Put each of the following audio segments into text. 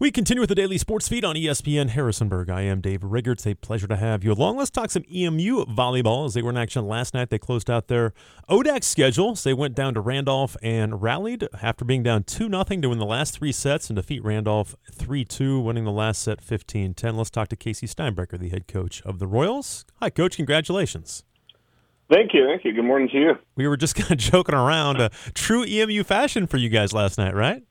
We continue with the daily sports feed on ESPN Harrisonburg. I am Dave Rigger. It's a pleasure to have you along. Let's talk some EMU volleyball as they were in action last night. They closed out their ODAC schedule. So they went down to Randolph and rallied after being down 2 0 to win the last three sets and defeat Randolph 3 2, winning the last set 15 10. Let's talk to Casey Steinbrecher, the head coach of the Royals. Hi, Coach. Congratulations. Thank you. Thank you. Good morning to you. We were just kind of joking around. Uh, true EMU fashion for you guys last night, right?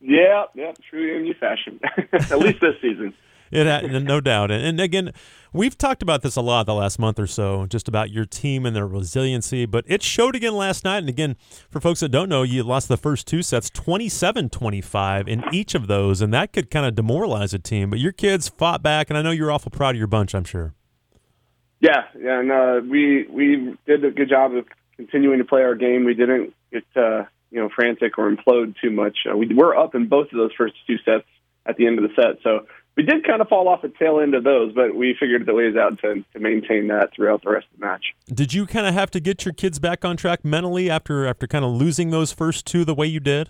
Yeah, yeah, true EMU fashion. At least this season. It had, no doubt. And, and again, we've talked about this a lot the last month or so, just about your team and their resiliency. But it showed again last night. And again, for folks that don't know, you lost the first two sets 27 25 in each of those. And that could kind of demoralize a team. But your kids fought back. And I know you're awful proud of your bunch, I'm sure. Yeah, yeah, and uh, we we did a good job of continuing to play our game. We didn't get uh, you know frantic or implode too much. Uh, we were up in both of those first two sets at the end of the set, so we did kind of fall off the tail end of those, but we figured the ways out to to maintain that throughout the rest of the match. Did you kind of have to get your kids back on track mentally after after kind of losing those first two the way you did?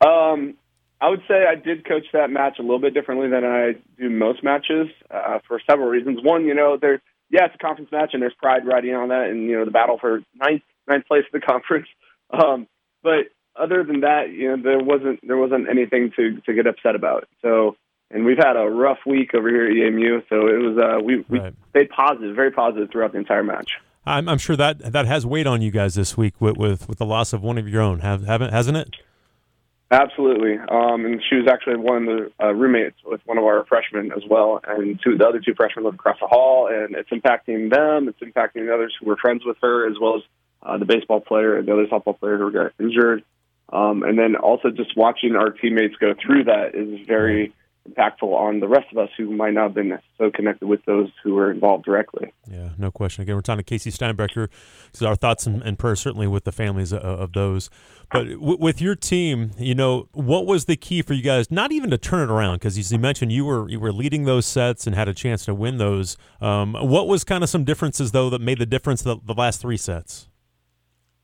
Um, I would say I did coach that match a little bit differently than I do most matches uh, for several reasons. One, you know, there's yeah, it's a conference match and there's pride riding on that, and you know the battle for ninth ninth place in the conference. Um, but other than that, you know, there wasn't there wasn't anything to to get upset about. So, and we've had a rough week over here at EMU, so it was uh, we we right. stayed positive, very positive throughout the entire match. I'm, I'm sure that that has weighed on you guys this week with with, with the loss of one of your own, have haven't hasn't it? Absolutely, um, and she was actually one of the uh, roommates with one of our freshmen as well, and two the other two freshmen live across the hall, and it's impacting them. It's impacting the others who were friends with her, as well as uh, the baseball player and the other softball player who got injured. Um, and then also just watching our teammates go through that is very impactful on the rest of us who might not have been so connected with those who were involved directly. Yeah, no question. Again, we're talking to Casey Steinbrecher. So our thoughts and, and, prayers certainly with the families of, of those. But w- with your team, you know, what was the key for you guys? Not even to turn it around, because as you mentioned, you were you were leading those sets and had a chance to win those. Um, what was kind of some differences though that made the difference the, the last three sets?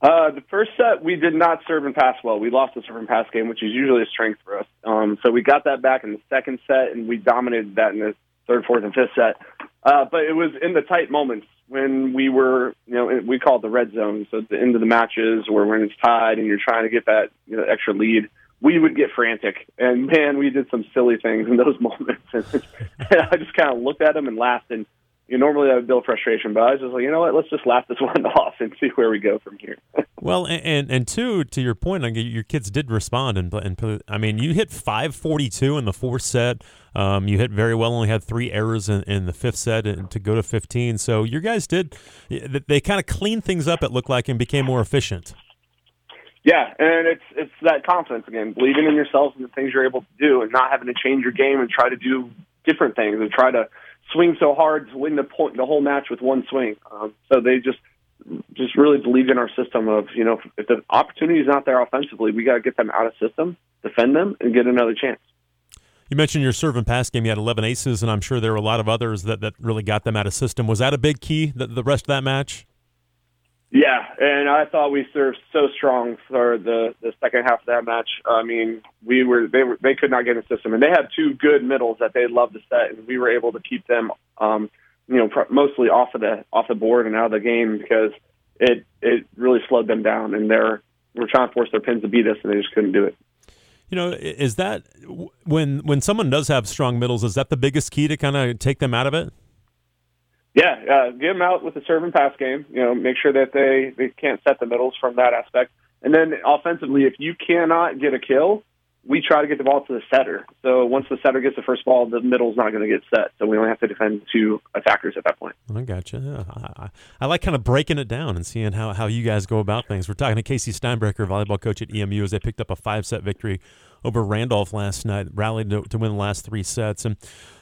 Uh, the first set, we did not serve and pass well. We lost the serve and pass game, which is usually a strength for us. Um, so we got that back in the second set, and we dominated that in the third, fourth, and fifth set. Uh, but it was in the tight moments when we were, you know, we call it the red zone. So at the end of the matches, or when it's tied and you're trying to get that you know, extra lead, we would get frantic. And man, we did some silly things in those moments. and I just kind of looked at them and laughed. And you know, normally I would build frustration, but I was just like, you know what, let's just laugh this one off and see where we go from here. well, and and two to your point, your kids did respond, and and I mean, you hit five forty two in the fourth set. Um, you hit very well, only had three errors in, in the fifth set to go to fifteen. So your guys did, they kind of cleaned things up. It looked like and became more efficient. Yeah, and it's it's that confidence again, believing in yourself and the things you're able to do, and not having to change your game and try to do different things and try to swing so hard to win the point, the whole match with one swing. Um, so they just just really believed in our system of you know if the opportunity is not there offensively, we got to get them out of system, defend them, and get another chance. You mentioned your serve and pass game. You had 11 aces, and I'm sure there were a lot of others that, that really got them out of system. Was that a big key, the, the rest of that match? Yeah, and I thought we served so strong for the the second half of that match. I mean, we were they were they could not get in the system, and they had two good middles that they loved to set, and we were able to keep them, um, you know, pr- mostly off of the off the board and out of the game because it it really slowed them down, and they're we're trying to force their pins to beat us, and they just couldn't do it. You know, is that when when someone does have strong middles, is that the biggest key to kind of take them out of it? Yeah, uh, get them out with the serve and pass game. You know, make sure that they they can't set the middles from that aspect. And then offensively, if you cannot get a kill, we try to get the ball to the setter. So once the setter gets the first ball, the middle's not going to get set. So we only have to defend two attackers at that point. I gotcha. I, I, like kind of breaking it down and seeing how, how you guys go about things. We're talking to Casey Steinbrecher, volleyball coach at EMU, as they picked up a five set victory over Randolph last night, rallied to, to win the last three sets. And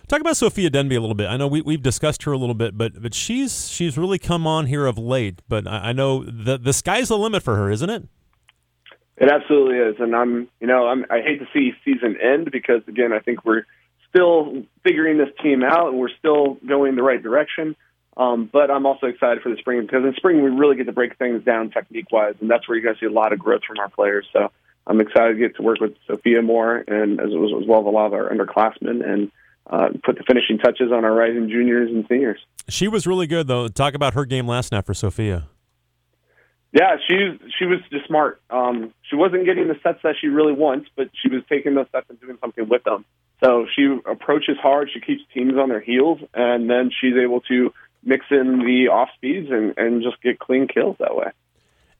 Talk about Sophia Denby a little bit. I know we, we've discussed her a little bit, but but she's she's really come on here of late. But I, I know the the sky's the limit for her, isn't it? It absolutely is, and I'm you know I'm, I hate to see season end because again I think we're still figuring this team out and we're still going the right direction. Um, but I'm also excited for the spring because in spring we really get to break things down technique wise, and that's where you're going to see a lot of growth from our players. So I'm excited to get to work with Sophia more and as, as well as a lot of our underclassmen and uh, put the finishing touches on our rising juniors and seniors. She was really good, though. Talk about her game last night for Sophia. Yeah, she she was just smart. Um, she wasn't getting the sets that she really wants, but she was taking those sets and doing something with them. So she approaches hard. She keeps teams on their heels, and then she's able to mix in the off speeds and, and just get clean kills that way.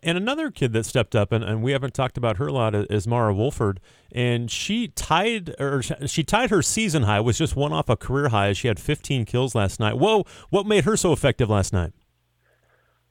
And another kid that stepped up, and, and we haven't talked about her a lot, is Mara Wolford, and she tied or she tied her season high, was just one off a career high. She had 15 kills last night. Whoa, what made her so effective last night?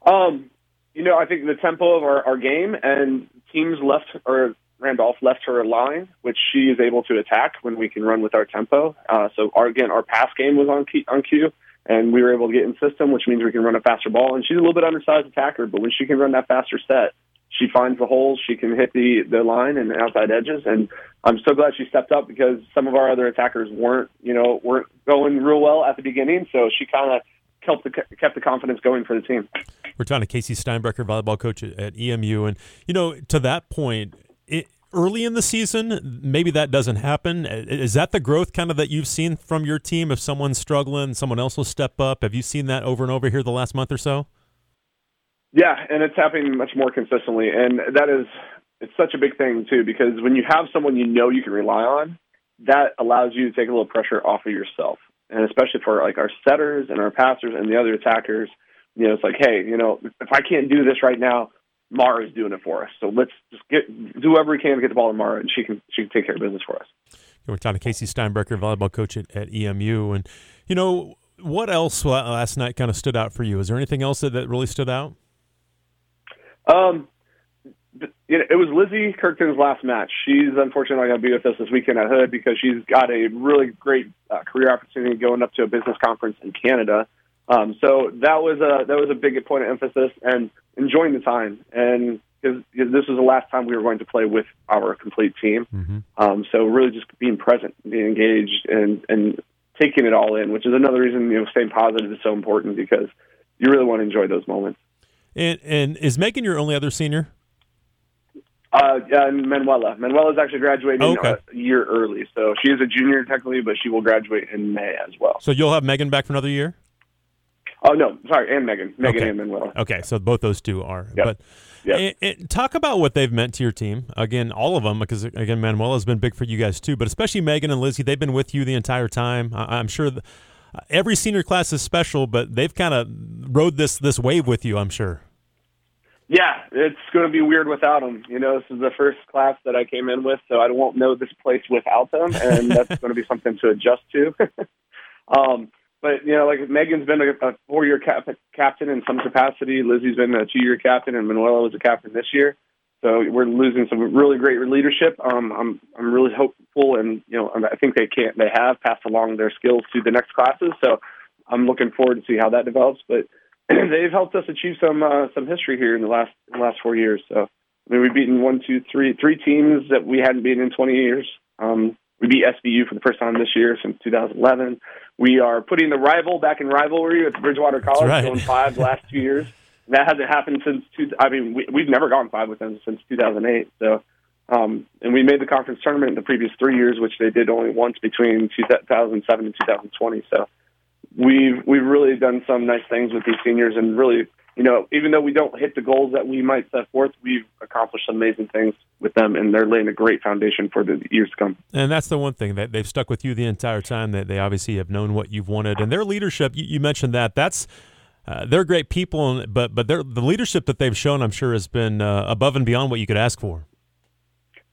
Um, you know, I think the tempo of our, our game and teams left or Randolph left her a line, which she is able to attack when we can run with our tempo. Uh, so our, again, our pass game was on key, on cue and we were able to get in system, which means we can run a faster ball. And she's a little bit undersized attacker, but when she can run that faster set, she finds the holes. She can hit the the line and the outside edges. And I'm so glad she stepped up because some of our other attackers weren't, you know, weren't going real well at the beginning. So she kind of kept the kept the confidence going for the team. We're talking to Casey Steinbrecher, volleyball coach at EMU, and you know, to that point, it, early in the season, maybe that doesn't happen. Is that the growth kind of that you've seen from your team? If someone's struggling, someone else will step up. Have you seen that over and over here the last month or so? Yeah, and it's happening much more consistently, and that is it's such a big thing too because when you have someone you know you can rely on, that allows you to take a little pressure off of yourself, and especially for like our setters and our passers and the other attackers. You know, it's like, hey, you know, if I can't do this right now, Mara is doing it for us. So let's just get do whatever we can to get the ball to Mara, and she can she can take care of business for us. We're talking to Casey Steinbrecher, volleyball coach at, at EMU, and you know what else last night kind of stood out for you? Is there anything else that, that really stood out? Um, you know, it was Lizzie Kirkton's last match. She's unfortunately not going to be with us this weekend at Hood because she's got a really great uh, career opportunity going up to a business conference in Canada. Um, so that was a that was a big point of emphasis and enjoying the time and because this was the last time we were going to play with our complete team. Mm-hmm. Um, so really just being present, being engaged, and and taking it all in, which is another reason you know staying positive is so important because you really want to enjoy those moments. And and is Megan your only other senior? Uh, yeah, Manuela. Manuela is actually graduating oh, okay. Uh, a year early, so she is a junior technically, but she will graduate in May as well. So you'll have Megan back for another year. Oh no, sorry, and Megan, Megan okay. and Manuela. Okay, so both those two are. Yep. But yep. It, it, talk about what they've meant to your team. Again, all of them, because again, Manuela has been big for you guys too. But especially Megan and Lizzie, they've been with you the entire time. I, am sure. The, every senior class is special, but they've kind of rode this this wave with you. I'm sure. Yeah, it's going to be weird without them. You know, this is the first class that I came in with, so I won't know this place without them, and that's going to be something to adjust to. um, but you know, like Megan's been a, a four-year cap- captain in some capacity. Lizzie's been a two-year captain, and Manuela was a captain this year. So we're losing some really great leadership. Um, I'm I'm really hopeful, and you know, I think they can they have passed along their skills to the next classes. So I'm looking forward to see how that develops. But they've helped us achieve some uh, some history here in the last the last four years. So I mean, we've beaten one, two, three, three teams that we hadn't beaten in 20 years. Um, we beat SVU for the first time this year since 2011. We are putting the rival back in rivalry with Bridgewater College, right. going five the last two years. That hasn't happened since two. I mean, we, we've never gone five with them since 2008. So, um, and we made the conference tournament in the previous three years, which they did only once between 2007 and 2020. So, we've we've really done some nice things with these seniors, and really you know, even though we don't hit the goals that we might set forth, we've accomplished some amazing things with them, and they're laying a great foundation for the years to come. And that's the one thing that they've stuck with you the entire time. That they obviously have known what you've wanted, and their leadership. You, you mentioned that. That's uh, they're great people, but but the leadership that they've shown, I'm sure, has been uh, above and beyond what you could ask for.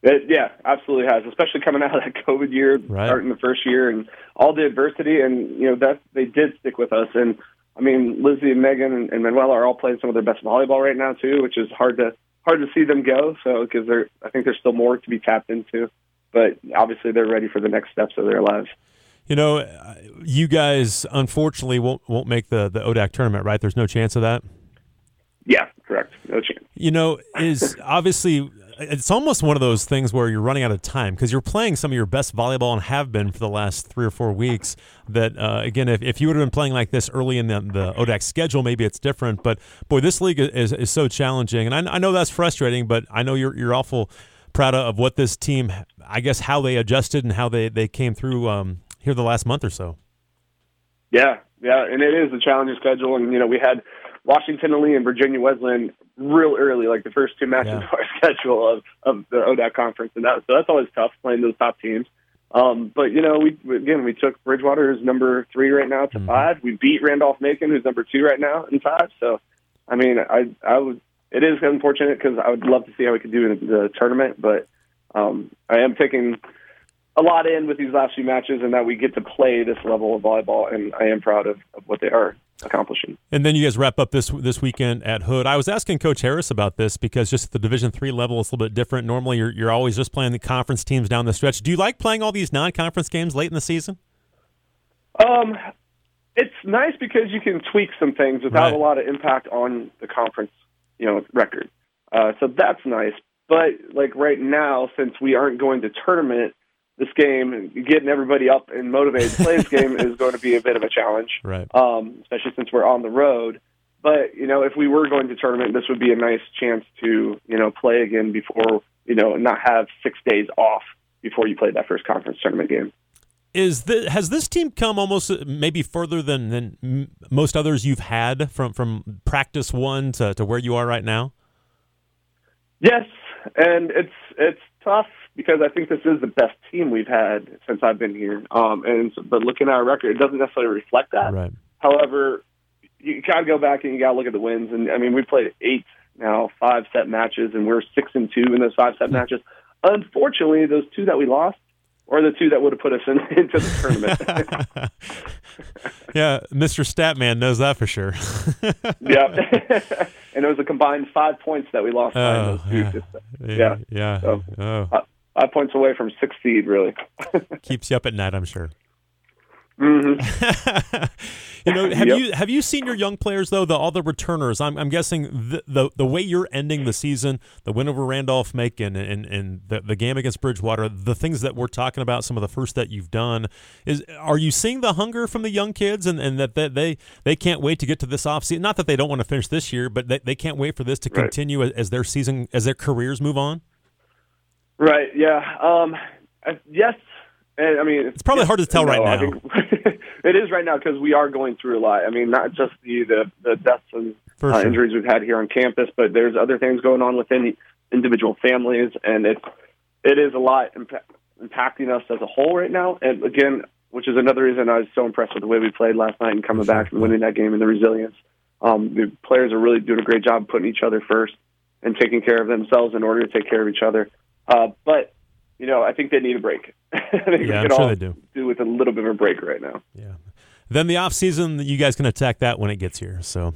It, yeah, absolutely has, especially coming out of that COVID year, right. starting the first year, and all the adversity, and you know that they did stick with us, and I mean, Lizzie and Megan and, and Manuela are all playing some of their best volleyball right now too, which is hard to hard to see them go. So because they're, I think there's still more to be tapped into, but obviously they're ready for the next steps of their lives. You know, uh, you guys unfortunately won't won't make the the ODAC tournament, right? There's no chance of that. Yeah, correct. No chance. You know, is obviously it's almost one of those things where you're running out of time because you're playing some of your best volleyball and have been for the last three or four weeks. That uh, again, if, if you would have been playing like this early in the, the ODAC schedule, maybe it's different. But boy, this league is, is so challenging, and I, I know that's frustrating. But I know you're you're awful proud of what this team, I guess, how they adjusted and how they they came through um, here the last month or so. Yeah, yeah, and it is a challenging schedule, and you know we had Washington and Lee and Virginia Wesleyan real early, like the first two matches yeah. of our schedule of of the ODAC conference, and that so that's always tough playing those top teams. Um, but you know, we again we took Bridgewater, who's number three right now, to mm-hmm. five. We beat Randolph Macon, who's number two right now, in five. So, I mean, I I would. It is unfortunate because I would love to see how we could do in the tournament, but um, I am taking a lot in with these last few matches, and that we get to play this level of volleyball, and I am proud of, of what they are accomplishing. And then you guys wrap up this this weekend at Hood. I was asking Coach Harris about this because just the Division three level, is a little bit different. Normally, you're you're always just playing the conference teams down the stretch. Do you like playing all these non conference games late in the season? Um, it's nice because you can tweak some things without right. a lot of impact on the conference, you know, record. Uh, so that's nice. But like right now, since we aren't going to tournament this game, getting everybody up and motivated to play this game is going to be a bit of a challenge, right? Um, especially since we're on the road. But you know, if we were going to tournament, this would be a nice chance to you know play again before you know not have six days off before you play that first conference tournament game. Is the, has this team come almost uh, maybe further than than most others you've had from from practice one to, to where you are right now? Yes, and it's it's tough because I think this is the best team we've had since I've been here. Um, and but looking at our record, it doesn't necessarily reflect that. Right. However, you gotta go back and you gotta look at the wins. And I mean, we played eight now five set matches, and we're six and two in those five set matches. Unfortunately, those two that we lost or the two that would have put us in, into the tournament. yeah, Mr. Statman knows that for sure. yeah, and it was a combined five points that we lost. Oh, yeah. yeah, yeah, yeah. So, oh. Five points away from six seed, really. Keeps you up at night, I'm sure. Mm-hmm. you know, have yep. you have you seen your young players though? The all the returners. I'm, I'm guessing the, the, the way you're ending the season, the win over Randolph Macon, and and the, the game against Bridgewater, the things that we're talking about, some of the first that you've done, is are you seeing the hunger from the young kids, and, and that, that they they can't wait to get to this off season? Not that they don't want to finish this year, but they, they can't wait for this to right. continue as, as their season as their careers move on. Right. Yeah. Um, yes and, I mean, it's, it's probably hard to tell right now. it is right now because we are going through a lot. I mean, not just the the, the deaths and uh, sure. injuries we've had here on campus, but there's other things going on within individual families, and it it is a lot imp- impacting us as a whole right now. And again, which is another reason I was so impressed with the way we played last night and coming back and winning that game and the resilience. Um, the players are really doing a great job putting each other first and taking care of themselves in order to take care of each other. Uh, but you know, I think they need a break. yeah, I'm sure they do. Do with a little bit of a break right now. Yeah. Then the off season, you guys can attack that when it gets here. So,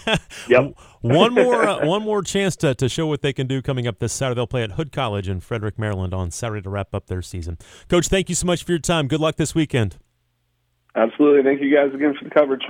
yep. one more, uh, one more chance to, to show what they can do coming up this Saturday. They'll play at Hood College in Frederick, Maryland, on Saturday to wrap up their season. Coach, thank you so much for your time. Good luck this weekend. Absolutely. Thank you guys again for the coverage.